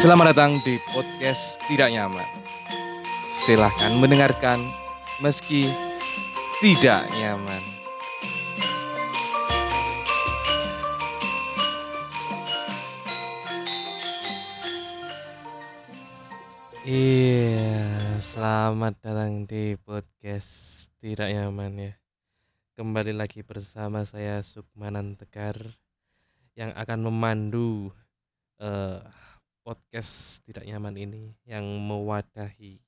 Selamat datang di podcast Tidak Nyaman. Silahkan mendengarkan meski tidak nyaman. Iya, selamat datang di podcast Tidak Nyaman ya. Kembali lagi bersama saya Sukmanan Tegar yang akan memandu eh, podcast Tidak Nyaman ini yang mewadahi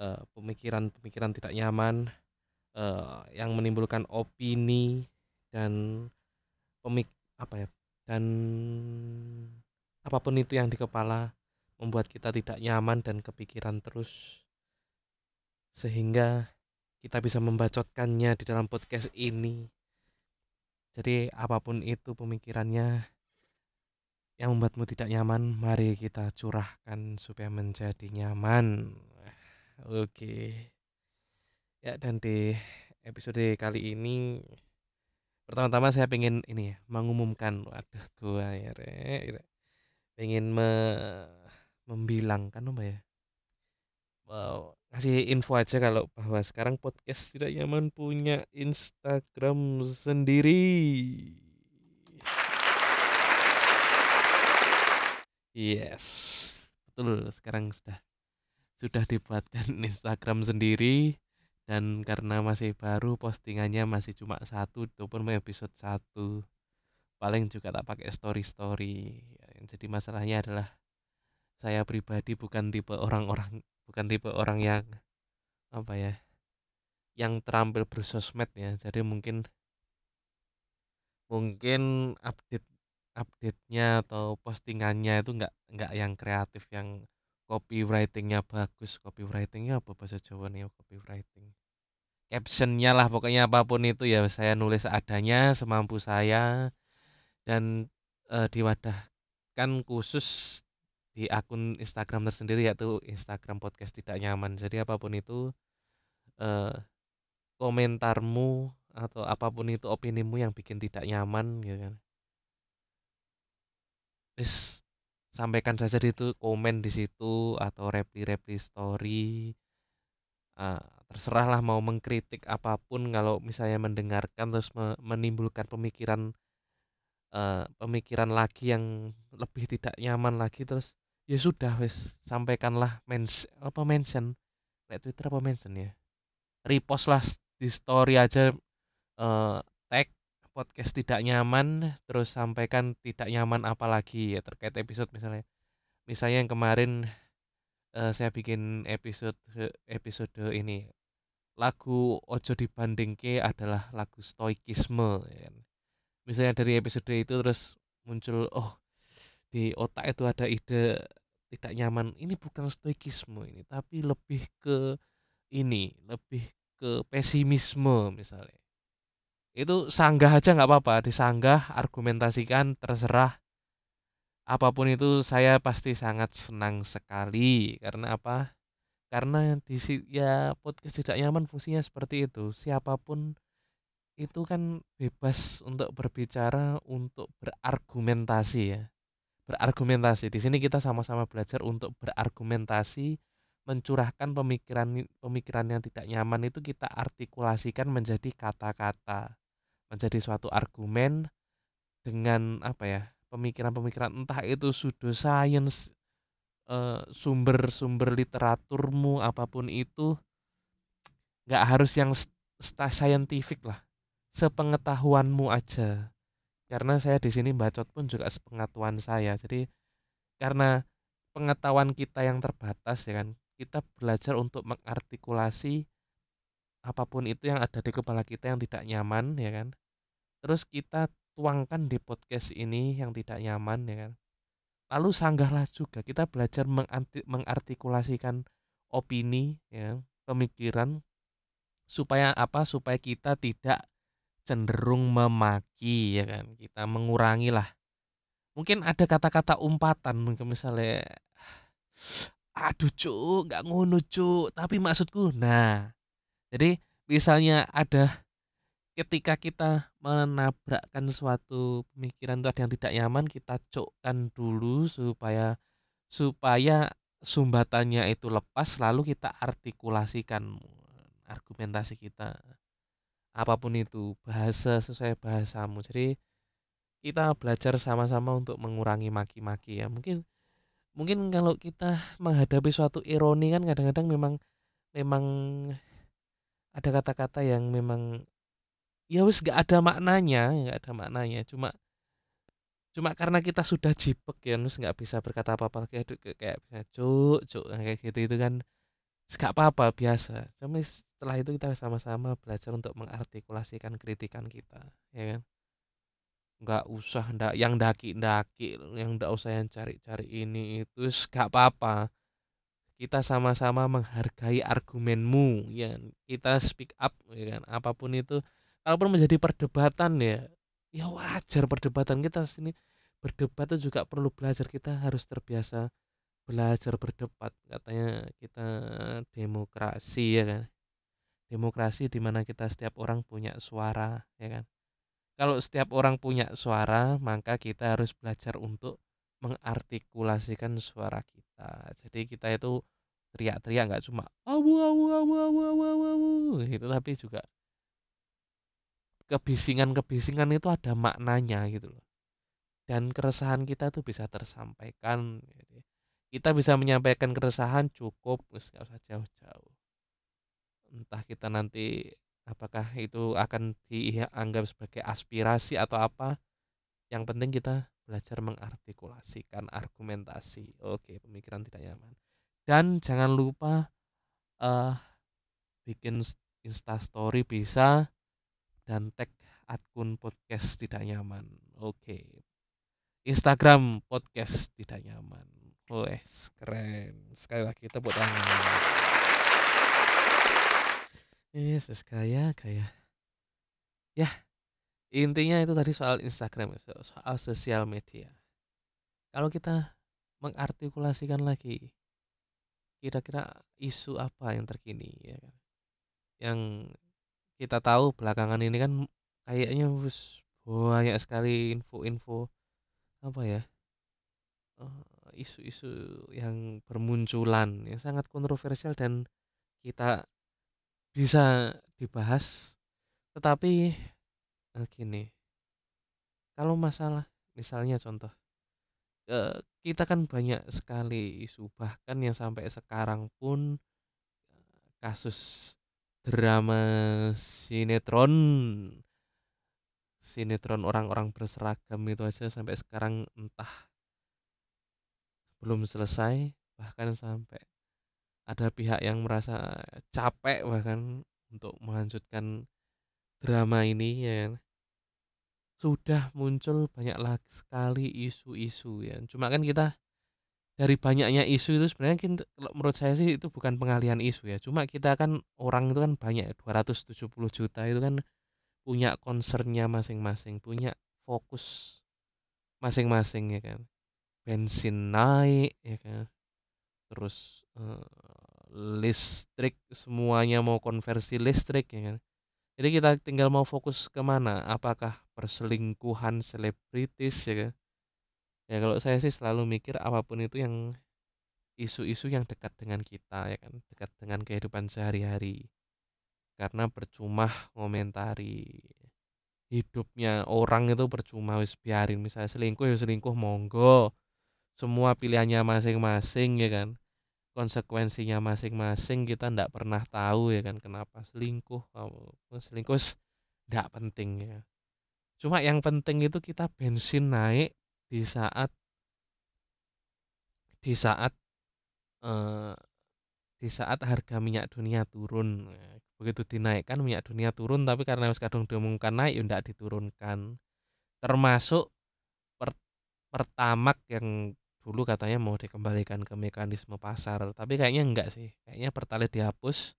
eh, pemikiran-pemikiran tidak nyaman eh, yang menimbulkan opini dan pemik apa ya dan apa pun itu yang di kepala membuat kita tidak nyaman dan kepikiran terus sehingga kita bisa membacotkannya di dalam podcast ini. Jadi apa pun itu pemikirannya yang membuatmu tidak nyaman, mari kita curahkan supaya menjadi nyaman. Oke. Ya dan di episode kali ini pertama-tama saya pengen ini ya mengumumkan, waduh gua ya re, pengen me membilangkan apa ya wow, ngasih info aja kalau bahwa sekarang podcast tidak nyaman punya Instagram sendiri yes betul. Sekarang sudah sudah dibuatkan Instagram sendiri dan karena masih baru postingannya masih cuma satu ataupun episode satu paling juga tak pakai story story. Jadi masalahnya adalah saya pribadi bukan tipe orang-orang bukan tipe orang yang apa ya yang terampil bersosmed ya. Jadi mungkin mungkin update update-nya atau postingannya itu nggak nggak yang kreatif yang copywritingnya bagus. Copywritingnya apa bahasa Jawa nih copywriting. Captionnya lah pokoknya apa pun itu ya. Saya nulis adanya semampu saya dan e, diwadahkan khusus di akun Instagram tersendiri yaitu Instagram podcast tidak nyaman. Jadi apa pun itu e, komentarmu atau apa pun itu opinimu yang bikin tidak nyaman gitu kan Is, sampaikan saja di itu komen di situ atau reply-reply story. Uh, terserahlah mau mengkritik apa pun kalau misalnya mendengarkan terus me menimbulkan pemikiran uh, pemikiran lagi yang lebih tidak nyaman lagi terus ya sudah wes sampaikanlah mens apa mention. Kayak Twitter apa mention ya? Repost lah di story aja uh, tag podcast tidak nyaman terus sampaikan tidak nyaman apalagi ya terkait episode misalnya. Misalnya yang kemarin uh, saya bikin episode episode ini lagu ojo dibanding ke adalah lagu stoikisme ya kan. misalnya dari episode itu terus muncul oh di otak itu ada ide tidak nyaman. Ini bukan stoikisme ini tapi lebih ke ini lebih ke pesimisme misalnya itu sanggah aja nggak apa-apa disanggah argumentasikan terserah. Apa pun itu saya pasti sangat senang sekali. Karena apa? Karena di ya podcast tidak nyaman fungsinya seperti itu. Siapa pun itu kan bebas untuk berbicara untuk berargumentasi ya. Berargumentasi. Di sini kita sama-sama belajar untuk berargumentasi mencurahkan pemikiran pemikiran yang tidak nyaman itu kita artikulasikan menjadi kata-kata menjadi suatu argumen dengan apa ya pemikiran-pemikiran entah itu pseudoscience sumber-sumber uh, literaturmu apa pun itu nggak harus yang scientific lah. Sepengetahuanmu aja. Karena saya di sini bacot pun juga sepengetahuan saya. Jadi karena pengetahuan kita yang terbatas ya kan kita belajar untuk mengartikulasi apa pun itu yang ada di kepala kita yang tidak nyaman ya kan? Terus kita tuangkan di podcast ini yang tidak nyaman ya kan? Lalu sanggahlah juga kita belajar mengartikulasikan opini ya pemikiran supaya apa? Supaya kita tidak cenderung memaki ya kan? Kita mengurangi lah mungkin ada kata-kata umpatan mungkin misalnya aduh cuk nggak ngono cuk tapi maksudku nah jadi misalnya ada ketika kita menabrakkan suatu pemikiran itu ada yang tidak nyaman, kita cukkan dulu supaya supaya sumbatannya itu lepas lalu kita artikulasikan argumentasi kita. Apa pun itu bahasa sesuai bahasamu. Jadi kita belajar sama-sama untuk mengurangi maki-maki ya. Mungkin mungkin kalau kita menghadapi suatu ironi kan kadang-kadang memang memang ada kata-kata yang memang ya wis gak ada maknanya nggak ada maknanya. Cuma cuma karena kita sudah jipek ya terus nggak bisa berkata apa-apa kayak kayak bisa cuk cuk kayak gitu itu kan nggak apa-apa biasa. Cuma setelah itu kita sama-sama belajar untuk mengartikulasikan kritikan kita ya kan? Nggak usah ndak yang daki-daki yang ndak usah yang cari-cari ini itu nggak apa-apa kita sama-sama menghargai argumenmu ya. Kita speak up ya kan. Apa pun itu kalaupun menjadi perdebatan ya ya wajar perdebatan kita sini. Berdebat itu juga perlu belajar. Kita harus terbiasa belajar berdebat. Katanya kita demokrasi ya kan. Demokrasi di mana kita setiap orang punya suara ya kan. Kalau setiap orang punya suara maka kita harus belajar untuk mengartikulasikan suara kita jadi kita itu teriak-teriak nggak cuma awu awu awu awu awu awu awu gitu tapi juga kebisingan-kebisingan itu ada maknanya gitu loh. Dan keresahan kita tuh bisa tersampaikan. Gitu. Kita bisa menyampaikan keresahan cukup, nggak usah jauh-jauh. Entah kita nanti apakah itu akan dianggap sebagai aspirasi atau apa. Yang penting kita belajar mengartikulasikan argumentasi. Oke, pemikiran tidak nyaman. Dan jangan lupa uh, bikin Insta Story bisa dan tag akun podcast tidak nyaman. Oke. Instagram podcast tidak nyaman. Wes, keren. Sekali lagi tepuk tangan. Yes, kaya kaya. Ya, intinya itu tadi soal Instagram, soal sosial media. Kalau kita mengartikulasikan lagi, kira-kira isu apa yang terkini ya kan? Yang kita tahu belakangan ini kan kayaknya bus banyak sekali info-info apa ya eh, isu-isu yang bermunculan yang sangat kontroversial dan kita bisa dibahas tetapi eh, gini kalau masalah misalnya contoh eh, kita kan banyak sekali isu bahkan yang sampai sekarang pun kasus drama sinetron sinetron orang-orang berseragam itu aja sampai sekarang entah belum selesai bahkan sampai ada pihak yang merasa capek bahkan untuk melanjutkan drama ini ya kan. Sudah muncul banyak lagi sekali isu-isu ya cuma kan kita dari banyaknya isu itu sebenarnya kalau menurut saya sih itu bukan pengalihan isu ya. Cuma kita kan orang itu kan banyak 270 juta itu kan punya concernnya masing-masing, punya fokus masing-masing ya kan. Bensin naik ya kan. Terus uh, listrik semuanya mau konversi listrik ya kan. Jadi kita tinggal mau fokus ke mana? Apakah perselingkuhan selebritis ya kan? Ya kalau saya sih selalu mikir apa pun itu yang isu-isu yang dekat dengan kita ya kan, dekat dengan kehidupan sehari-hari. Karena percuma ngomentari hidupnya orang itu percuma wis biarin misalnya selingkuh ya selingkuh monggo. Semua pilihannya masing-masing ya kan. Konsekuensinya masing-masing kita ndak pernah tahu ya kan kenapa selingkuh. Selingkuh ndak penting ya. Cuma yang penting itu kita bensin naik di saat di saat uh, di saat harga minyak dunia turun begitu dinaikkan minyak dunia turun tapi karena wis kadung diumumkan naik ya ndak diturunkan termasuk per, pertamak yang dulu katanya mau dikembalikan ke mekanisme pasar tapi kayaknya enggak sih kayaknya pertalite dihapus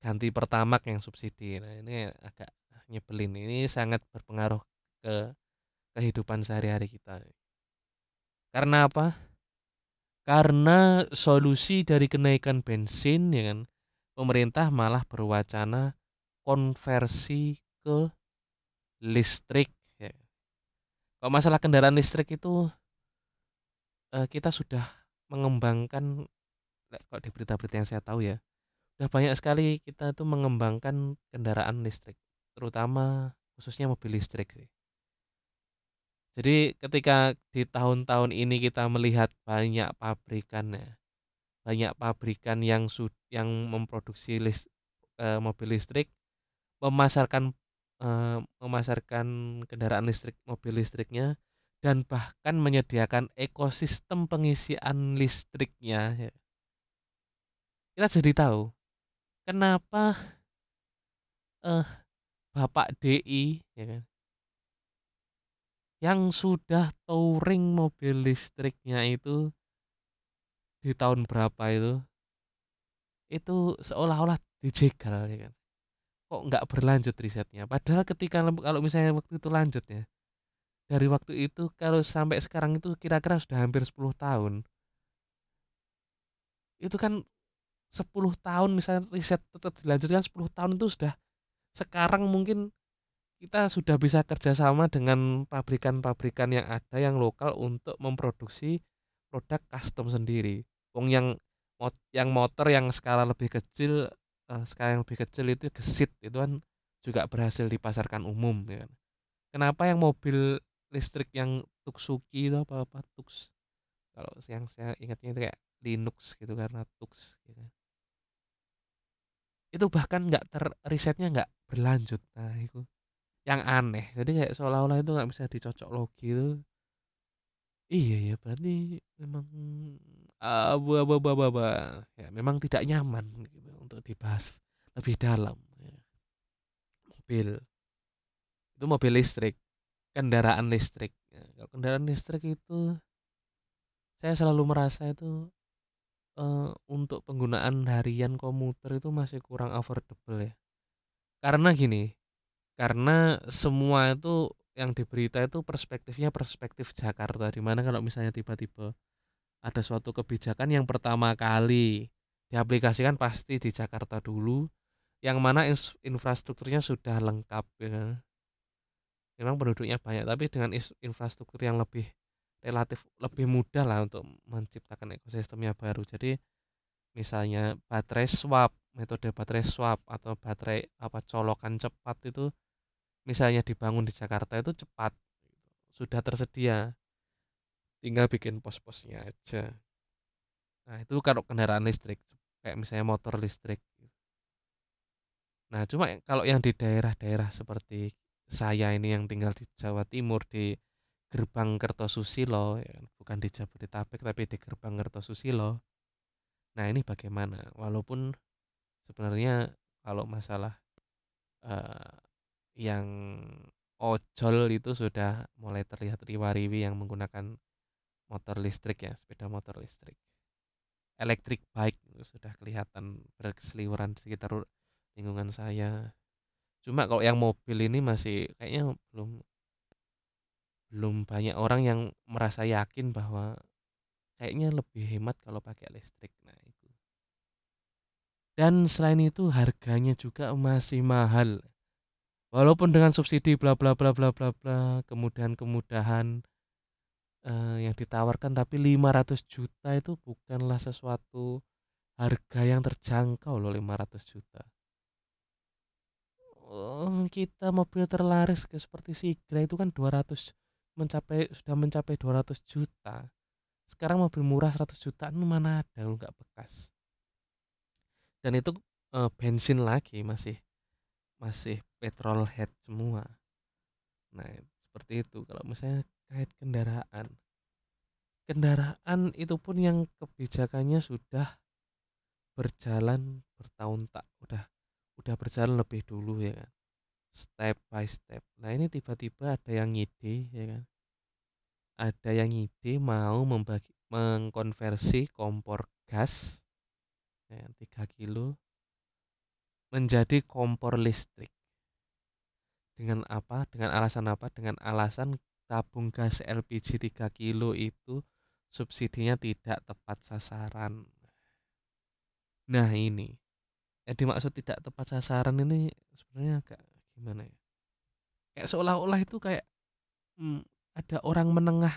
ganti pertamak yang subsidi nah ini agak nyebelin ini sangat berpengaruh ke kehidupan sehari-hari kita karena apa? Karena solusi dari kenaikan bensin ya kan, pemerintah malah berwacana konversi ke listrik ya. Kalau masalah kendaraan listrik itu eh, kita sudah mengembangkan kok di berita-berita yang saya tahu ya, udah banyak sekali kita tuh mengembangkan kendaraan listrik, terutama khususnya mobil listrik sih. Jadi ketika di tahun-tahun ini kita melihat banyak pabrikan ya, banyak pabrikan yang sud yang memproduksi lis eee, mobil listrik, memasarkan, eee, memasarkan kendaraan listrik, mobil listriknya, dan bahkan menyediakan ekosistem pengisian listriknya ya. Kita jadi tahu, kenapa eh, Bapak DI ya kan, yang sudah touring mobil listriknya itu di tahun berapa itu, itu seolah-olah dijegal ya kan. Kok nggak berlanjut risetnya? Padahal ketika kalau misalnya waktu itu lanjut ya, dari waktu itu kalau sampai sekarang itu kira-kira sudah hampir 10 tahun. Itu kan 10 tahun misalnya riset tetap dilanjutkan 10 tahun itu sudah sekarang mungkin kita sudah bisa kerjasama dengan pabrikan-pabrikan yang ada yang lokal untuk memproduksi produk custom sendiri. Wong yang yang motor yang skala lebih kecil uh, skala yang lebih kecil itu gesit itu kan juga berhasil dipasarkan umum ya kan. Kenapa yang mobil listrik yang Tuksuki itu apa apa Tux kalau yang saya ingatnya itu kayak Linux gitu karena Tux gitu. Itu bahkan nggak ter risetnya nggak berlanjut. Nah, itu yang aneh. Jadi kayak seolah-olah itu nggak bisa dicocok logi itu. Iya ya, berarti memang abu-abu-abu ya memang tidak nyaman gitu untuk dibahas lebih dalam. Ya. Mobil itu mobil listrik, kendaraan listrik. Ya, kalau kendaraan listrik itu saya selalu merasa itu uh, untuk penggunaan harian komuter itu masih kurang affordable ya. Karena gini, karena semua itu yang diberita itu perspektifnya perspektif Jakarta, di mana kalau misalnya tiba-tiba ada suatu kebijakan yang pertama kali diaplikasikan pasti di Jakarta dulu, yang mana infrastrukturnya sudah lengkap ya. Memang penduduknya banyak, tapi dengan infrastruktur yang lebih relatif lebih mudah lah untuk menciptakan ekosistemnya baru. Jadi misalnya baterai swap, metode baterai swap atau baterai apa colokan cepat itu misalnya dibangun di Jakarta itu cepat sudah tersedia. Tinggal bikin pos-posnya aja. Nah itu kalau kendaraan listrik kayak misalnya motor listrik. Nah cuma kalau yang di daerah-daerah seperti saya ini yang tinggal di Jawa Timur di gerbang Kertosusilo ya, bukan di Jabodetabek tapi di gerbang Kertosusilo nah ini bagaimana walaupun sebenarnya kalau masalah uh, yang ojol itu sudah mulai terlihat riwa-riwi yang menggunakan motor listrik ya, sepeda motor listrik. Electric bike itu sudah kelihatan berseliweran di sekitar lingkungan saya. Cuma kalau yang mobil ini masih kayaknya belum belum banyak orang yang merasa yakin bahwa kayaknya lebih hemat kalau pakai listrik. Nah, itu. Dan selain itu harganya juga masih mahal. Walaupun dengan subsidi bla bla bla bla bla bla, kemudahan-kemudahan uh, yang ditawarkan tapi 500 juta itu bukanlah sesuatu harga yang terjangkau loh 500 juta. Kita mobil terlaris ke seperti Sigra itu kan 200 mencapai sudah mencapai 200 juta. Sekarang mobil murah 100 juta itu mana ada nggak bekas. Dan itu uh, bensin lagi masih masih petrol head semua. Nah, seperti itu. Kalau misalnya kait kendaraan, kendaraan itu pun yang kebijakannya sudah berjalan bertahun tak udah udah berjalan lebih dulu ya kan step by step nah ini tiba-tiba ada yang ngide ya kan ada yang ngide mau membagi mengkonversi kompor gas ya, 3 kilo menjadi kompor listrik. Dengan apa? Dengan alasan apa? Dengan alasan tabung gas LPG 3 kilo itu subsidinya tidak tepat sasaran. Nah ini, yang dimaksud tidak tepat sasaran ini sebenarnya agak gimana ya? Kayak seolah-olah itu kayak hmm, ada orang menengah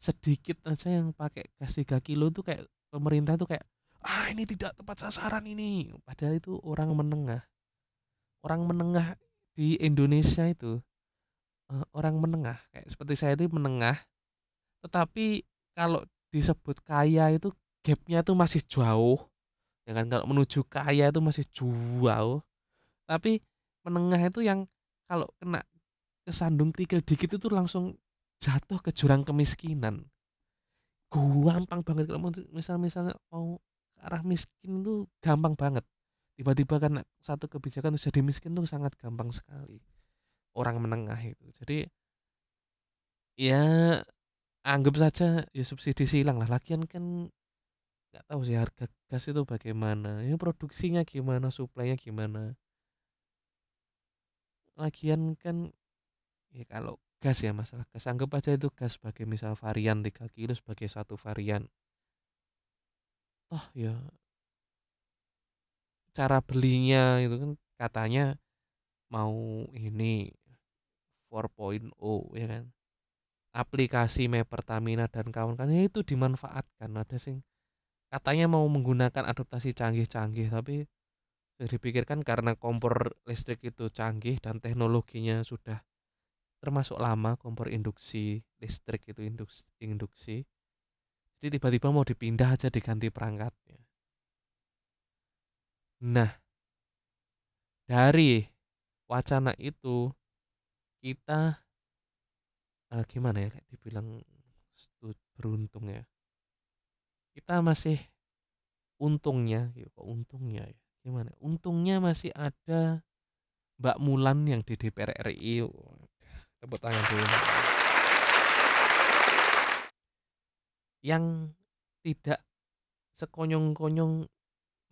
sedikit aja yang pakai gas 3 kilo tuh kayak pemerintah tuh kayak ah ini tidak tepat sasaran ini. Padahal itu orang menengah. Orang menengah di Indonesia itu eh, orang menengah kayak seperti saya itu menengah. Tetapi kalau disebut kaya itu gapnya tuh masih jauh ya kan kalau menuju kaya itu masih jauh. Tapi menengah itu yang kalau kena kesandung kerikil dikit itu langsung jatuh ke jurang kemiskinan. Gampang banget kalau misal misalnya mau ke arah miskin itu gampang banget. Tiba-tiba kan satu kebijakan terus jadi miskin tuh sangat gampang sekali. Orang menengah itu. Jadi ya anggap saja ya subsidi silang lah. Lagian kan nggak tahu sih harga gas itu bagaimana ini produksinya gimana suplainya gimana. Lagian kan ya kalau gas ya masalah gas anggap aja itu gas sebagai misal varian 3 kilo sebagai satu varian. Oh ya cara belinya itu kan katanya mau ini 4.0 ya kan. Aplikasi Me Pertamina dan kawan-kawan itu dimanfaatkan ada sing katanya mau menggunakan adaptasi canggih-canggih tapi dipikirkan karena kompor listrik itu canggih dan teknologinya sudah termasuk lama kompor induksi listrik itu induksi, induksi. jadi tiba-tiba mau dipindah aja diganti perangkatnya nah dari wacana itu kita uh, gimana ya dibilang beruntung ya kita masih untungnya ya kok untungnya ya? Gimana? Untungnya masih ada Mbak Mulan yang di DPR RI tepuk tangan dulu. Yang tidak sekonyong-konyong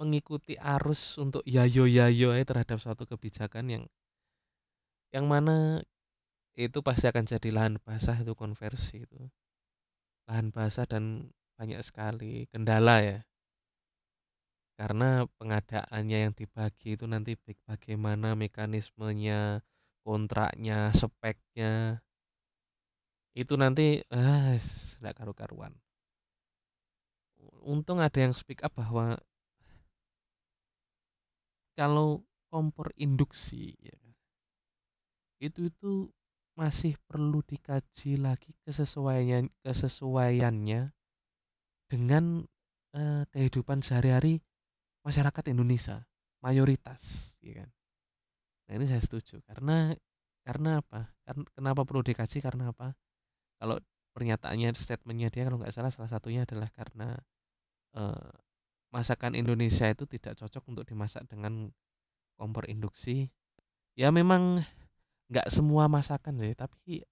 mengikuti arus untuk yayo yayo terhadap suatu kebijakan yang yang mana itu pasti akan jadi lahan basah itu konversi itu. Lahan basah dan banyak sekali kendala ya. Karena pengadaannya yang dibagi itu nanti bagaimana mekanismenya kontraknya speknya. Itu nanti tidak karu-karuan. Untung ada yang speak up bahwa kalau kompor induksi ya, itu itu masih perlu dikaji lagi kesesuaian kesesuaiannya dengan uh, kehidupan sehari-hari masyarakat Indonesia mayoritas ya kan? Nah ini saya setuju. Karena karena apa? Karena kenapa perlu dikaji? Karena apa? Kalau pernyataannya statementnya dia kalau nggak salah salah satunya adalah karena uh, masakan Indonesia itu tidak cocok untuk dimasak dengan kompor induksi. Ya memang nggak semua masakan sih tapi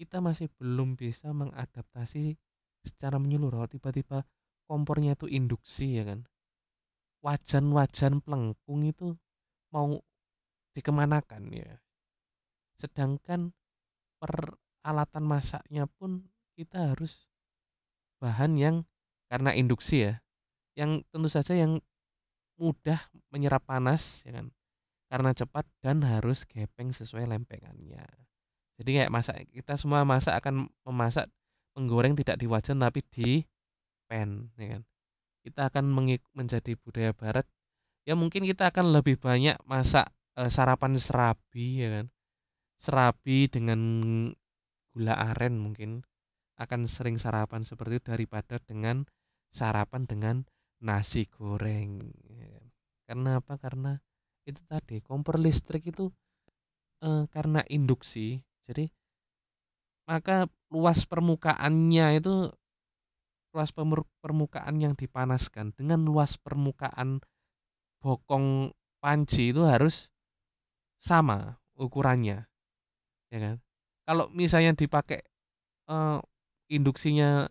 kita masih belum bisa mengadaptasi secara menyeluruh tiba-tiba kompornya itu induksi ya kan? Wajan-wajan pelengkung itu mau dikemanakan ya. Sedangkan peralatan masaknya pun kita harus bahan yang karena induksi ya yang tentu saja yang mudah menyerap panas ya kan? Karena cepat dan harus gepeng sesuai lempengannya. Jadi kayak masak kita semua masak akan memasak menggoreng tidak di wajan tapi di pan ya kan? Kita akan menjadi budaya barat. Ya mungkin kita akan lebih banyak masak uh, sarapan serabi ya kan? Serabi dengan gula aren mungkin akan sering sarapan seperti itu daripada dengan sarapan dengan nasi goreng ya kan. karena apa? Karena itu tadi kompor listrik itu uh, karena induksi. Jadi maka luas permukaannya itu luas permukaan yang dipanaskan. Dengan luas permukaan bokong panci itu harus sama ukurannya ya kan? Kalau misalnya dipakai uh, induksinya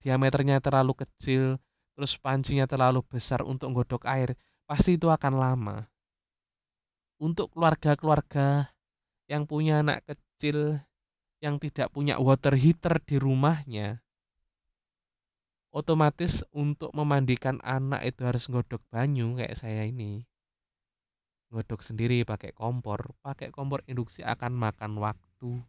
diameternya terlalu kecil terus pancinya terlalu besar untuk nggodok air pasti itu akan lama. Untuk keluarga-keluarga yang punya anak kecil yang tidak punya water heater di rumahnya otomatis untuk memandikan anak itu harus ngodok banyu kayak saya ini. Ngodok sendiri pakai kompor. Pakai kompor induksi akan makan waktu.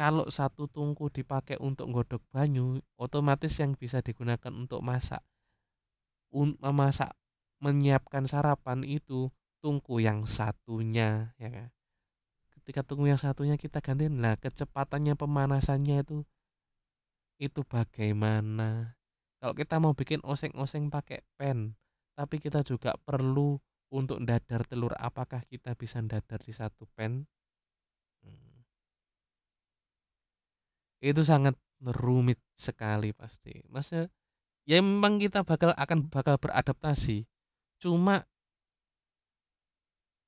Kalau satu tungku dipakai untuk nggodok banyu, otomatis yang bisa digunakan untuk masak memasak menyiapkan sarapan itu tungku yang satunya ya kan. Ketika tungku yang satunya kita ganti, nah kecepatannya pemanasannya itu itu bagaimana? Kalau kita mau bikin oseng-oseng pakai pen, tapi kita juga perlu untuk dadar telur, apakah kita bisa dadar di satu pen? Hmm. Itu sangat rumit sekali pasti. Masa ya memang kita bakal akan bakal beradaptasi. Cuma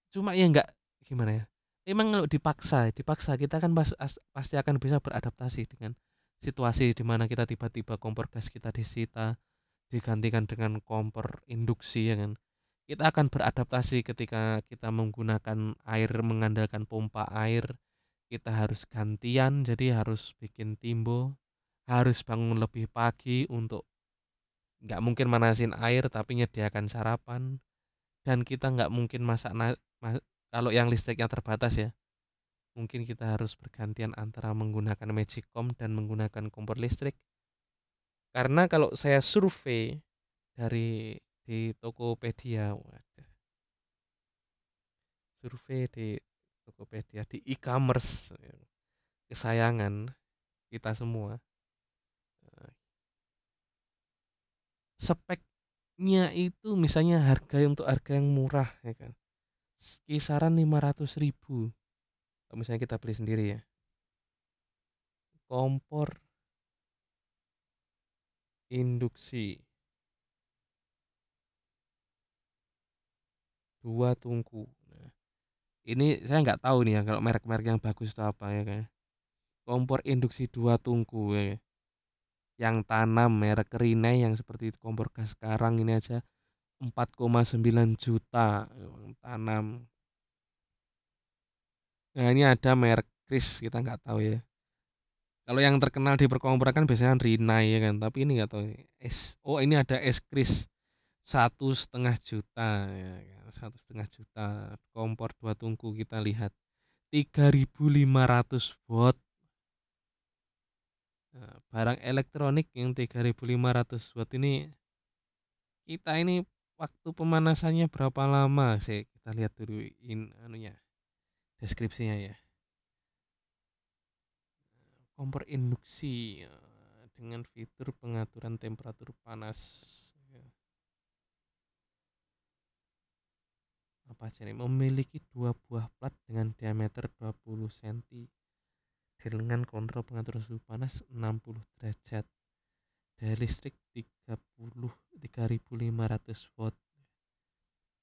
cuma ya enggak gimana ya? Emang kalau dipaksa, dipaksa kita kan pasti akan bisa beradaptasi dengan situasi di mana kita tiba-tiba kompor gas kita disita, digantikan dengan kompor induksi ya kan. Kita akan beradaptasi ketika kita menggunakan air mengandalkan pompa air. Kita harus gantian jadi harus bikin timbo, harus bangun lebih pagi untuk nggak mungkin manasin air tapi nyediakan sarapan dan kita nggak mungkin masak ma kalau yang listriknya terbatas ya mungkin kita harus bergantian antara menggunakan magicom dan menggunakan kompor listrik. Karena kalau saya survei dari di Tokopedia waduh. Survei di Tokopedia di e-commerce kesayangan kita semua speknya itu misalnya harga untuk harga yang murah ya kan kisaran 500 ribu. Kalau misalnya kita beli sendiri ya. Kompor induksi. Dua tungku. Nah, ini saya nggak tahu nih ya kalau merek-merek yang bagus itu apa ya kan kompor induksi dua tungku ya. Yang tanam merek Rinnai yang seperti kompor gas sekarang ini aja 4,9 juta tanam. Nah ini ada merek Kris kita nggak tahu ya. Kalau yang terkenal di perkomporan kan biasanya Rinnai ya kan? Tapi ini nggak tahu es oh ini ada es Kris. Satu setengah juta ya kan? Satu setengah juta. Kompor dua tungku kita lihat. 3500 watt. Nah, barang elektronik yang 3500 watt ini kita ini waktu pemanasannya berapa lama sih? Kita lihat dulu in anunya deskripsinya ya. Kompor induksi eh, dengan fitur pengaturan temperatur panas. Apa aja nih? Memiliki dua buah plat dengan diameter 20 cm dengan kontrol pengatur suhu panas 60 derajat daya listrik 30 3500 watt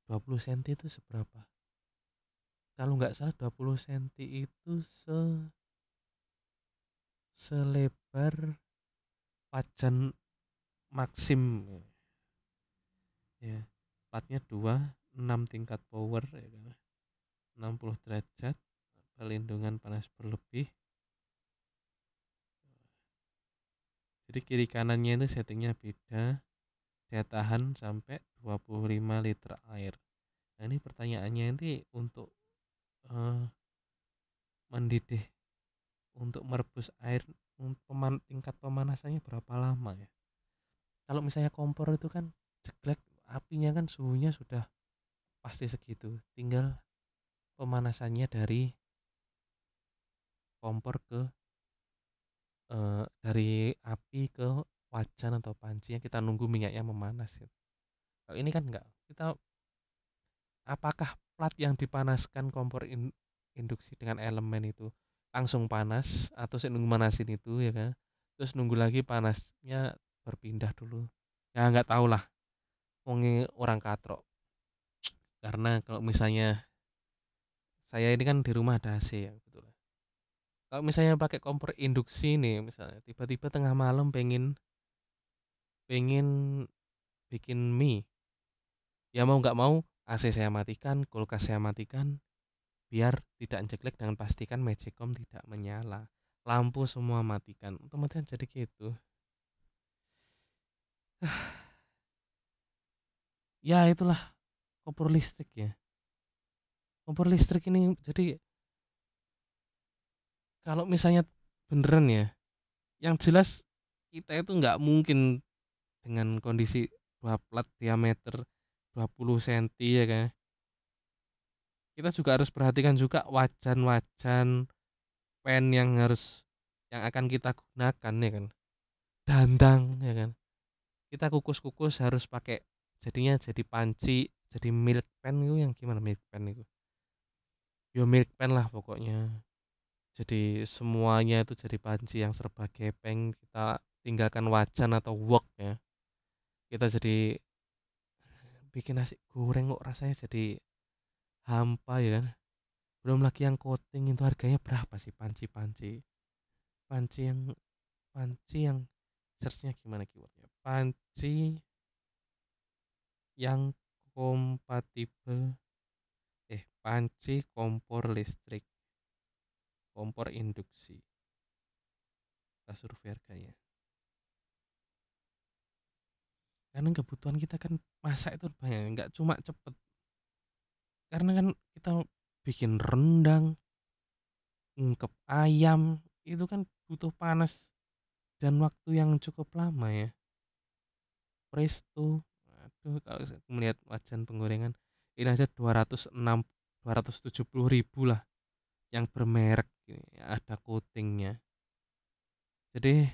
20 cm itu seberapa? Kalau nggak salah 20 cm itu se selebar wajan maksim. Ya platnya 2 6 tingkat power ya 60 kan. derajat pelindungan panas berlebih jadi kiri kanannya itu settingnya beda. Daya tahan sampai 25 liter air. Nah ini pertanyaannya ini untuk uh, mendidih untuk merebus air peman, tingkat pemanasannya berapa lama ya? Kalau misalnya kompor itu kan jeglek apinya kan suhunya sudah pasti segitu. Tinggal pemanasannya dari kompor ke uh, dari api ke wajan atau panci yang kita nunggu minyaknya memanas gitu. Kalau ini kan enggak, kita apakah plat yang dipanaskan kompor in, induksi dengan elemen itu langsung panas atau saya nunggu manasin itu ya kan? Terus nunggu lagi panasnya berpindah dulu. Ya nggak tahu lah orang katrok. Karena kalau misalnya saya ini kan di rumah ada AC ya betul kalau misalnya pakai kompor induksi nih misalnya tiba-tiba tengah malam pengen pengen bikin mie. Ya mau nggak mau AC saya matikan kulkas saya matikan biar tidak jeglek dan pastikan magicom tidak menyala. Lampu semua matikan. Otomatis jadi gitu. Ya itulah kompor listrik ya. Kompor listrik ini jadi kalau misalnya beneran ya, yang jelas kita itu nggak mungkin dengan kondisi 2 plat diameter 20 senti ya kan. Kita juga harus perhatikan juga wajan-wajan pen yang harus yang akan kita gunakan ya kan. Dandang ya kan. Kita kukus-kukus harus pakai jadinya jadi panci, jadi milk pen itu yang gimana milk pen itu? Yo milk pen lah pokoknya. Jadi semuanya itu jadi panci yang serba gepeng, kita tinggalkan wajan atau wok ya. Kita jadi bikin nasi goreng kok rasanya jadi hampa ya kan. Belum lagi yang coating itu harganya berapa sih panci-panci? Panci yang panci yang searchnya gimana keywordnya? Panci yang kompatibel eh panci kompor listrik kompor induksi. Kita survei harganya. Karena kebutuhan kita kan masak itu banyak nggak cuma cepet. Karena kan kita bikin rendang ungkep ayam itu kan butuh panas dan waktu yang cukup lama ya. Presto aduh kalau melihat wajan penggorengan ini aja 206 270 ribu lah yang bermerek ada coatingnya. Jadi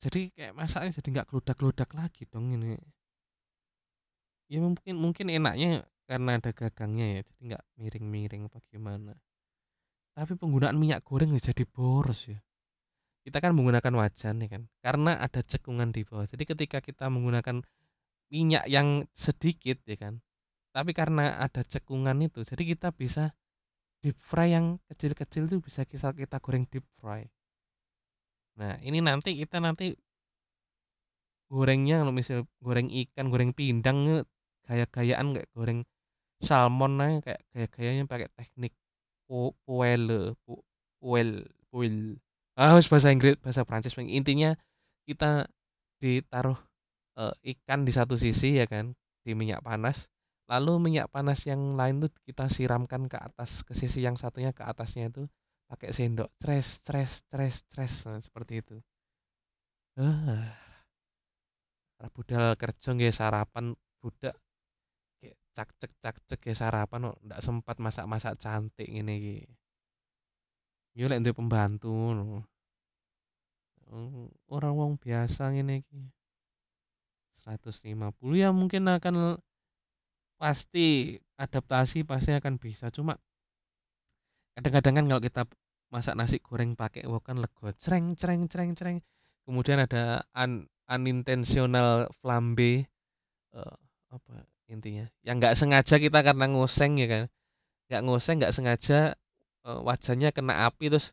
jadi kayak masaknya jadi nggak geludak-geludak lagi dong ini. Ya mungkin mungkin enaknya karena ada gagangnya ya jadi nggak miring-miring apa gimana. Tapi penggunaan minyak goreng jadi boros ya. Kita kan menggunakan wajan ya kan karena ada cekungan di bawah. Jadi ketika kita menggunakan minyak yang sedikit ya kan tapi karena ada cekungan itu jadi kita bisa deep fry yang kecil-kecil itu bisa kita kita goreng deep fry. Nah ini nanti kita nanti gorengnya kalau misal goreng ikan goreng pindang gaya-gayaan kayak goreng salmon aja kayak gaya-gayanya pakai teknik pu puel puel ah bahasa Inggris bahasa Prancis. Intinya kita ditaruh uh, ikan di satu sisi ya kan di minyak panas lalu minyak panas yang lain tuh kita siramkan ke atas ke sisi yang satunya ke atasnya itu pakai sendok. Stres stres stres stres nah, seperti itu. Uh, budal kerja nggak sarapan budak. Kayak cak cek cak cek ya sarapan kok ndak sempat masak-masak cantik ini ki yo lek duwe pembantu no. orang wong biasa ngene iki. 150 ya mungkin akan pasti adaptasi pasti akan bisa. Cuma kadang-kadang kan kalau kita masak nasi goreng pakai wok kan lego cereng cereng cereng cereng kemudian ada un, unintentional flambe uh, apa intinya? Yang nggak sengaja kita karena ngoseng ya kan? Nggak ngoseng nggak sengaja uh, wajannya kena api terus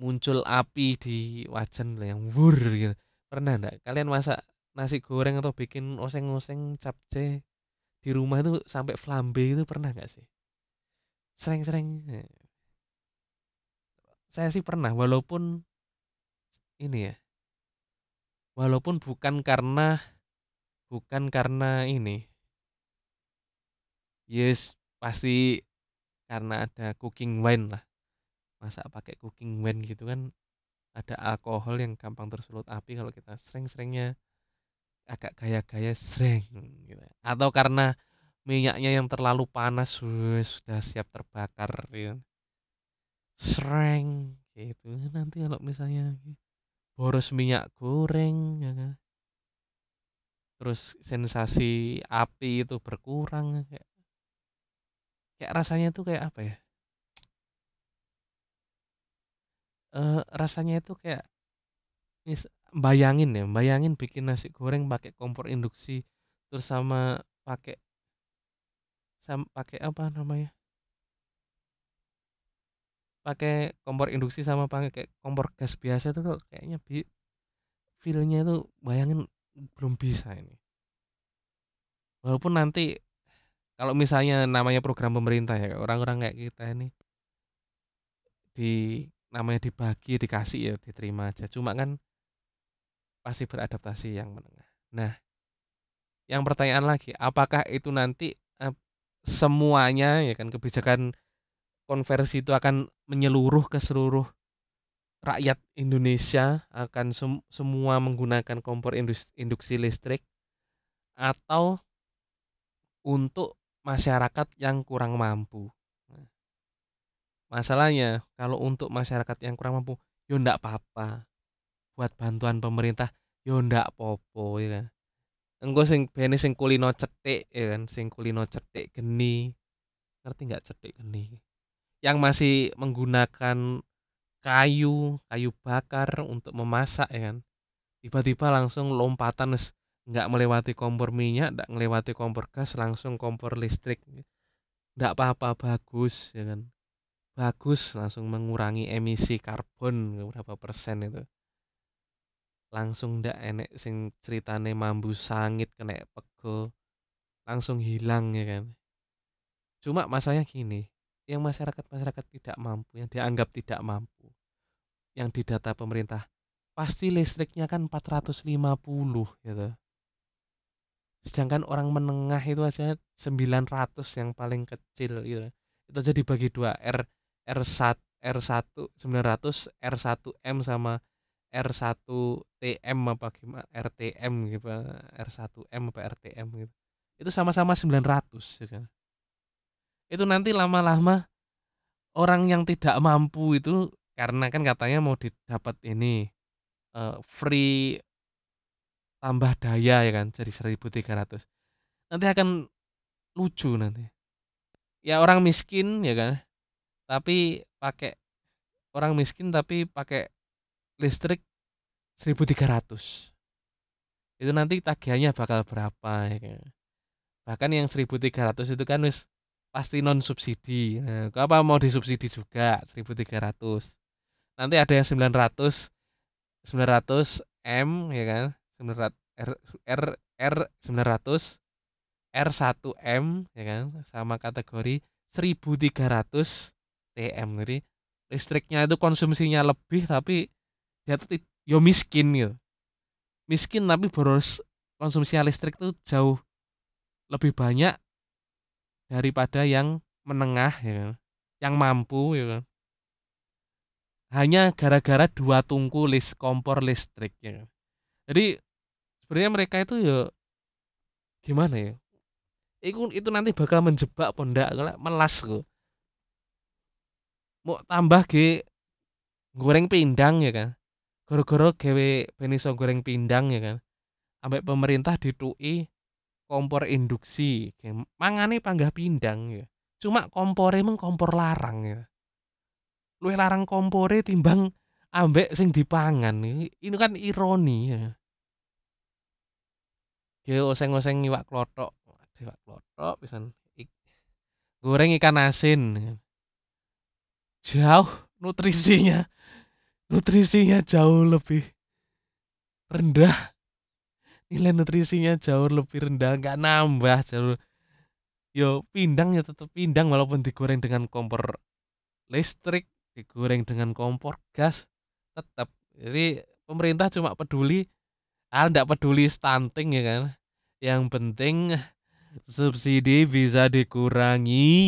muncul api di wajan yang wur gitu. Pernah enggak kalian masak nasi goreng atau bikin oseng-oseng capce di rumah itu sampai flambe itu pernah nggak sih? Sering-sering saya sih pernah walaupun ini ya walaupun bukan karena bukan karena ini. Yes pasti karena ada cooking wine lah. Masa pakai cooking wine gitu kan ada alkohol yang gampang tersulut api kalau kita sering-seringnya agak gaya-gaya sering gitu. atau karena minyaknya yang terlalu panas sudah siap terbakar gitu. sering gitu nanti kalau misalnya boros minyak goreng ya kan terus sensasi api itu berkurang kayak kayak rasanya tuh kayak apa ya uh, rasanya itu kayak mis bayangin ya bayangin bikin nasi goreng pakai kompor induksi terus sama pakai sama pakai apa namanya? Pakai kompor induksi sama pakai kompor gas biasa tuh kok kayaknya bi feelnya itu bayangin belum bisa ini. Walaupun nanti kalau misalnya namanya program pemerintah ya orang-orang kayak kita ini di namanya dibagi dikasih ya diterima aja. Cuma kan pasti beradaptasi yang menengah nah yang pertanyaan lagi apakah itu nanti uh, semuanya ya kan kebijakan konversi itu akan menyeluruh ke seluruh rakyat Indonesia akan sem semua menggunakan kompor induksi listrik atau untuk masyarakat yang kurang mampu. Nah, masalahnya kalau untuk masyarakat yang kurang mampu, yo ndak apa-apa. Buat bantuan pemerintah, yo ndak popo ya kan. Engko sing bene sing kulino cetik ya kan, sing kulino cetik geni. Ngerti nggak cetik geni? Yang masih menggunakan kayu, kayu bakar untuk memasak ya kan. Tiba-tiba langsung lompatan nggak melewati kompor minyak, nggak melewati kompor gas, langsung kompor listrik. Nggak apa-apa, bagus ya kan. Bagus, langsung mengurangi emisi karbon berapa persen itu. Langsung ndak enek sing ceritane mambu sangit kena pego. Langsung hilang ya kan. Cuma masalahnya gini, yang masyarakat-masyarakat tidak mampu, yang dianggap tidak mampu, yang didata pemerintah, pasti listriknya kan 450 gitu. Sedangkan orang menengah itu aja 900 yang paling kecil gitu. Itu aja dibagi dua R R1 R1 900 R1M sama R1 TM apa gimana RTM gitu R1M apa RTM gitu. Itu sama-sama 900 ya kan. Itu nanti lama-lama orang yang tidak mampu itu karena kan katanya mau didapat ini uh, free tambah daya ya kan jadi 1300 nanti akan lucu nanti ya orang miskin ya kan tapi pakai orang miskin tapi pakai listrik 1300 itu nanti tagihannya bakal berapa ya kan? Bahkan yang 1300 itu kan wis pasti non subsidi nah, apa mau disubsidi juga 1300 nanti ada yang 900 900 M ya kan? 900 R R R 900 R1M ya kan? Sama kategori 1300 TM jadi listriknya itu konsumsinya lebih tapi dia tuh yo miskin gitu miskin tapi boros konsumsi listrik tuh jauh lebih banyak daripada yang menengah ya kan yang mampu ya kan hanya gara-gara dua tungku list kompor listrik ya. Jadi sebenarnya mereka itu ya gimana ya? Itu itu nanti bakal menjebak pondak melas kok. Mau tambah ke goreng pindang ya kan. Goro-goro gawe beniso goreng pindang ya kan. Ambek pemerintah ditui kompor induksi. Mangane panggah pindang ya. Cuma kompornya emang kompor larang ya luwih larang kompore timbang ambek sing dipangan ini kan ironi ya Dia oseng-oseng iwak klothok, iwak klothok pisan. Goreng ikan asin. Jauh nutrisinya. Nutrisinya jauh lebih rendah. Nilai nutrisinya jauh lebih rendah, nggak nambah jauh. Yo pindang ya tetap pindang walaupun digoreng dengan kompor listrik digoreng dengan kompor gas tetap jadi pemerintah cuma peduli ah tidak peduli stunting ya kan yang penting subsidi bisa dikurangi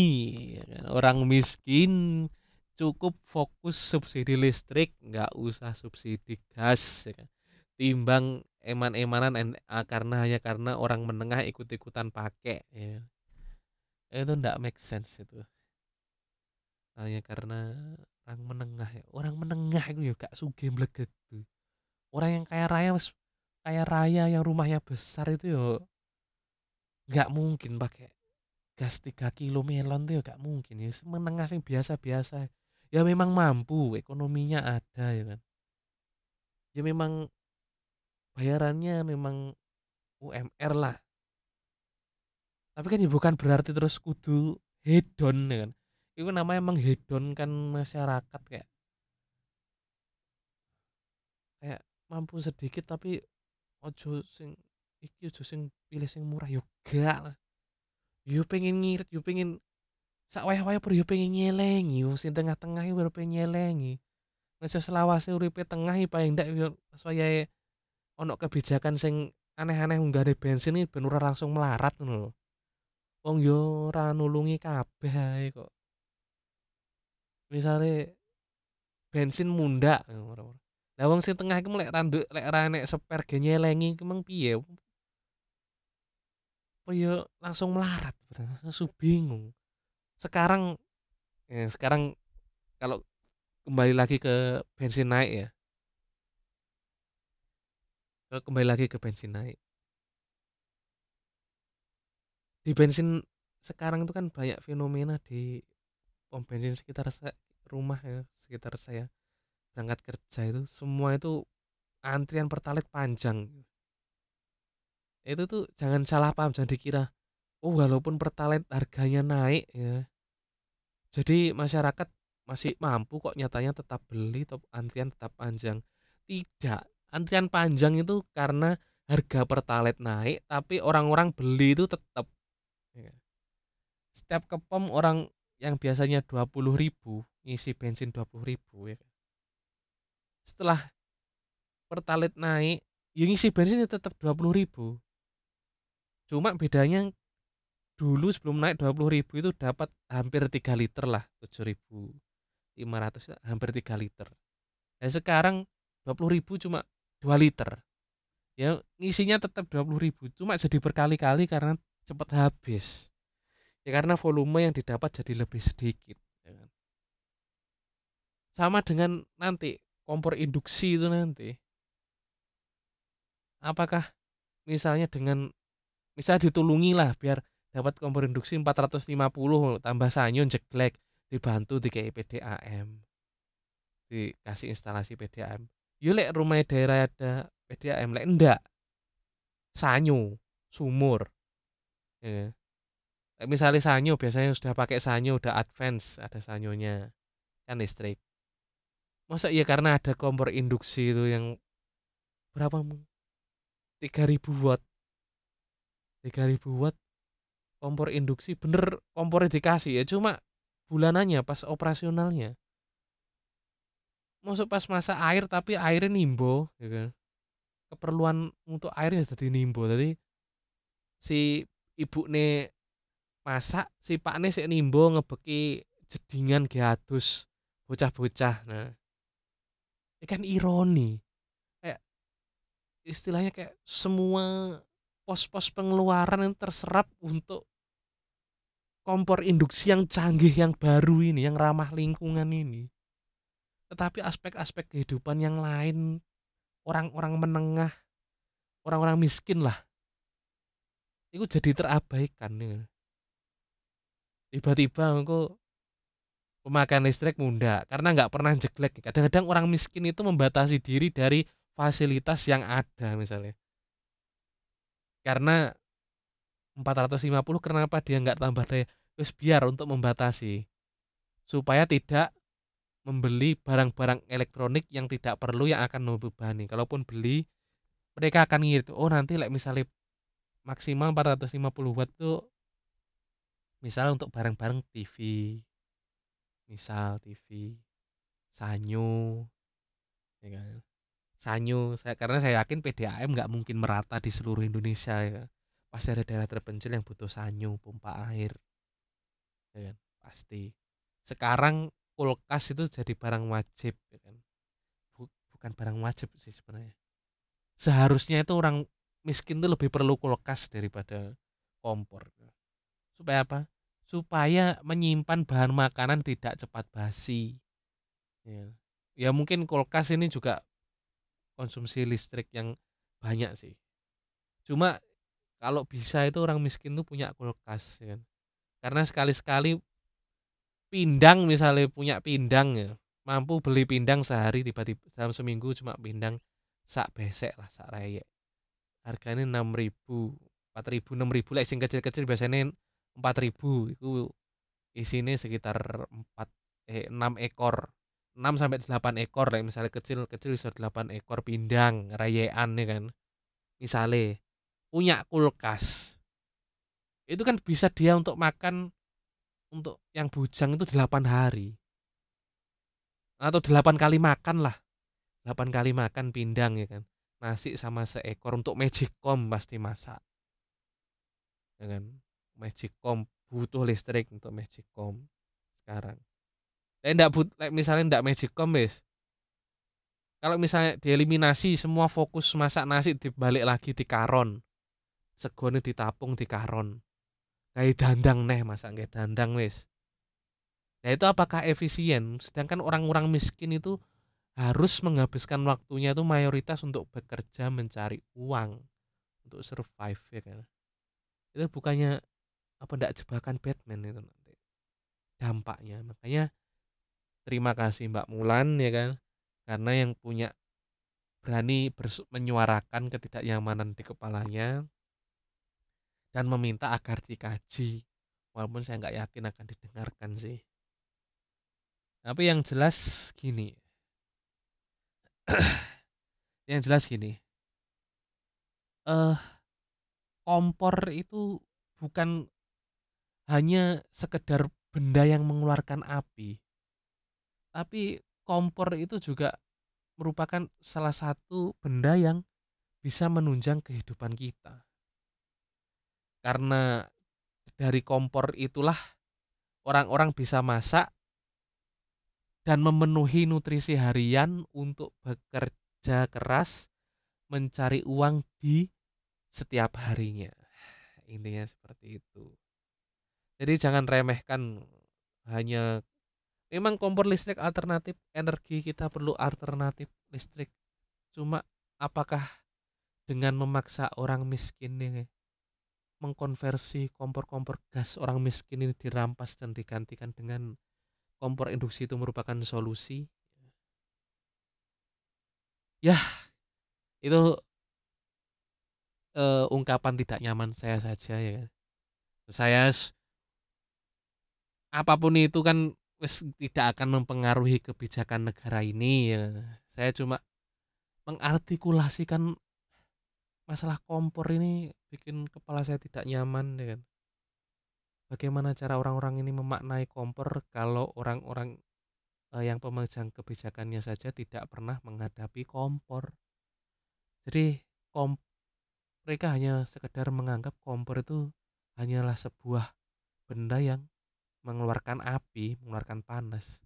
ya kan? orang miskin cukup fokus subsidi listrik nggak usah subsidi gas ya kan? timbang eman-emanan ah, karena hanya karena orang menengah ikut-ikutan pakai ya. itu ndak make sense itu. Hanya karena orang menengah ya. Orang menengah itu ya gak sugih orang yang kaya raya kaya raya yang rumahnya besar itu ya nggak mungkin pakai gas 3 kilo melon tuh ya gak mungkin. Ya menengah sih biasa-biasa ya memang mampu ekonominya ada ya kan. Ya memang bayarannya memang UMR lah. Tapi kan ya bukan berarti terus kudu hedon ya kan. Itu namanya menghedonkan masyarakat kayak kayak mampu sedikit tapi ojo sing iki ojo sing pilih sing murah yo gak lah. Yo pengen ngirit yo pengen sak wayah-wayah per yo pengen nyelengi yo sing tengah-tengah yo pengen nyelengi. Masa selawase uripe tengah paling ndak yo saya ono kebijakan sing aneh-aneh ada bensin ini ben langsung melarat ngono lho. Wong yo ora nulungi kabeh kok. Misale bensin mundak lah wong sing tengah iku lek randuk lek ora enek spare ge nyelengi iku emang piye? Apa ya langsung melarat langsung bingung sekarang ya sekarang kalau kembali lagi ke bensin naik ya. Kalau kembali lagi ke bensin naik. Di bensin sekarang itu kan banyak fenomena di pom bensin sekitar rumah ya sekitar saya. Berangkat kerja itu semua itu antrian pertalite panjang. Itu tuh jangan salah paham jangan dikira oh walaupun pertalite harganya naik ya. Jadi masyarakat masih mampu kok nyatanya tetap beli atau antrian tetap panjang. Tidak antrian panjang itu karena harga pertalite naik tapi orang-orang beli itu tetap ya. setiap ke pom orang yang biasanya 20 ribu ngisi bensin 20 ribu ya. Setelah pertalite naik ya ngisi bensin tetap 20 ribu. Cuma bedanya dulu sebelum naik 20 ribu itu dapat hampir 3 liter lah 7.500 hampir 3 liter. Ya sekarang 20 ribu cuma 2 liter. Ya ngisinya tetap 20 ribu cuma jadi berkali-kali karena cepat habis. Ya karena volume yang didapat jadi lebih sedikit ya kan? sama dengan nanti kompor induksi itu nanti. Apakah misalnya dengan misalnya ditulungi lah biar dapat kompor induksi 450 tambah sanyo jeglek dibantu di PDAM dikasih instalasi PDAM yuk lek rumah daerah ada PDAM lek enggak sanyo sumur. Ya. Misalnya sanyo biasanya sudah pakai sanyo udah advance ada sanyonya kan listrik. Masa iya karena ada kompor induksi itu yang berapa 3000 watt. 3000 watt kompor induksi bener kompornya dikasih ya cuma bulanannya pas operasionalnya. Masuk pas masa air tapi airnya nimbo ya kan? Keperluan untuk airnya jadi nimbo. Jadi si ibu ne masak si pak ne si nimbo ngebeki jedingan geadus bocah-bocah. Nah ini kan ironi. Kayak istilahnya kayak semua pos-pos pengeluaran yang terserap untuk kompor induksi yang canggih yang baru ini yang ramah lingkungan ini. Tetapi aspek-aspek kehidupan yang lain orang-orang menengah orang-orang miskin lah. Itu jadi terabaikan ya. tiba-tiba aku pemakaian listrik muda karena nggak pernah jeglek kadang-kadang orang miskin itu membatasi diri dari fasilitas yang ada misalnya. Karena 450 kenapa dia nggak tambah daya? Terus biar untuk membatasi. Supaya tidak membeli barang-barang elektronik yang tidak perlu yang akan membebani. Kalaupun beli mereka akan ngirit oh nanti like misalnya maksimal 450 watt tuh misal untuk barang-barang TV misal TV sanyo ya kan? Sanyo, saya karena saya yakin PDAM nggak mungkin merata di seluruh Indonesia ya. Pasti ada daerah terpencil yang butuh sanyo, pompa air. Ya kan? Pasti. Sekarang kulkas itu jadi barang wajib ya kan. Bukan barang wajib sih sebenarnya. Seharusnya itu orang miskin tuh lebih perlu kulkas daripada kompor. Supaya apa? Supaya menyimpan bahan makanan tidak cepat basi. Ya, ya mungkin kulkas ini juga konsumsi listrik yang banyak sih. Cuma kalau bisa itu orang miskin tuh punya kulkas ya kan. Karena sekali-sekali pindang misalnya punya pindang ya, mampu beli pindang sehari tiba-tiba dalam seminggu cuma pindang sak besek lah sak rayek. Harganya 6000, 4000, 6000 lah sing kecil-kecil biasanya 4000 itu isinya sekitar 4 eh 6 ekor 6 sampai 8 ekor lah misalnya kecil-kecil bisa 8 ekor pindang rayean ya kan misalnya punya kulkas. Itu kan bisa dia untuk makan untuk yang bujang itu 8 hari. Atau 8 kali makan lah. 8 kali makan pindang ya kan. Nasi sama seekor untuk magicom pasti masak. Ya kan. Magicom butuh listrik untuk magicom sekarang. Lek ndak but misalnya ndak magicom wis. Kalau misalnya dieliminasi semua fokus masak nasi dibalik lagi di karon. Segone ditapung di karon. Kayak dandang neh masak kayak dandang wis. Nah itu apakah efisien? Sedangkan orang-orang miskin itu harus menghabiskan waktunya itu mayoritas untuk bekerja mencari uang untuk survive ya kan. Itu bukannya apa ndak jebakan Batman itu nanti dampaknya. Makanya terima kasih Mbak Mulan ya kan karena yang punya berani menyuarakan ketidaknyamanan di kepalanya dan meminta agar dikaji. Walaupun saya nggak yakin akan didengarkan sih. Tapi yang jelas gini. Yang jelas gini. Uh, kompor itu bukan hanya sekedar benda yang mengeluarkan api. Tapi kompor itu juga merupakan salah satu benda yang bisa menunjang kehidupan kita. Karena dari kompor itulah orang-orang bisa masak dan memenuhi nutrisi harian untuk bekerja keras mencari uang di setiap harinya. Intinya seperti itu. Jadi jangan remehkan hanya memang kompor listrik alternatif energi kita perlu alternatif listrik cuma apakah dengan memaksa orang miskin ini mengkonversi kompor-kompor gas orang miskin ini dirampas dan digantikan dengan kompor induksi itu merupakan solusi ya itu uh, ungkapan tidak nyaman saya saja ya saya apa pun itu kan wis tidak akan mempengaruhi kebijakan negara ini ya. Saya cuma mengartikulasikan masalah kompor ini bikin kepala saya tidak nyaman ya kan. Bagaimana cara orang-orang ini memaknai kompor kalau orang-orang uh, yang pemegang kebijakannya saja tidak pernah menghadapi kompor. Jadi kom mereka hanya sekedar menganggap kompor itu hanyalah sebuah benda yang mengeluarkan api, mengeluarkan panas.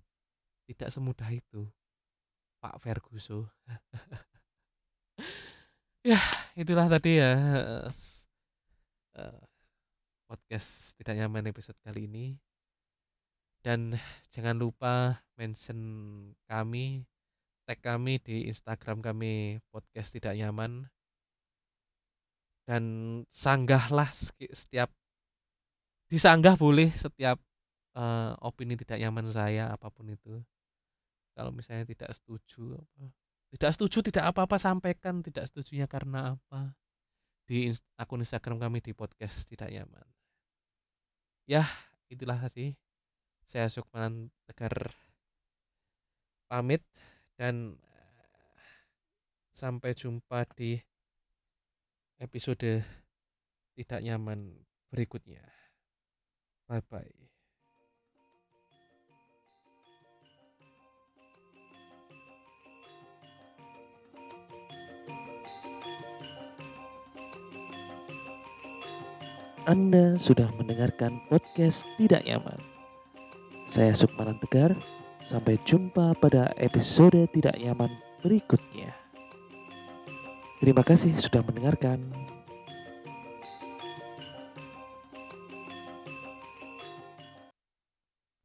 Tidak semudah itu, Pak Ferguson. ya, itulah tadi ya uh, podcast tidak nyaman episode kali ini. Dan jangan lupa mention kami, tag kami di Instagram kami podcast tidak nyaman. Dan sanggahlah setiap disanggah boleh setiap uh, opini tidak nyaman saya apa pun itu kalau misalnya tidak setuju apa tidak setuju tidak apa-apa sampaikan. Tidak setujunya karena apa? Di akun Instagram kami di podcast tidak nyaman. Ya itulah tadi. Saya Sukmanan Tegar pamit dan sampai jumpa di episode tidak nyaman berikutnya. Bye bye Anda sudah mendengarkan podcast Tidak Nyaman. Saya Sukmanan Tegar, sampai jumpa pada episode Tidak Nyaman berikutnya. Terima kasih sudah mendengarkan.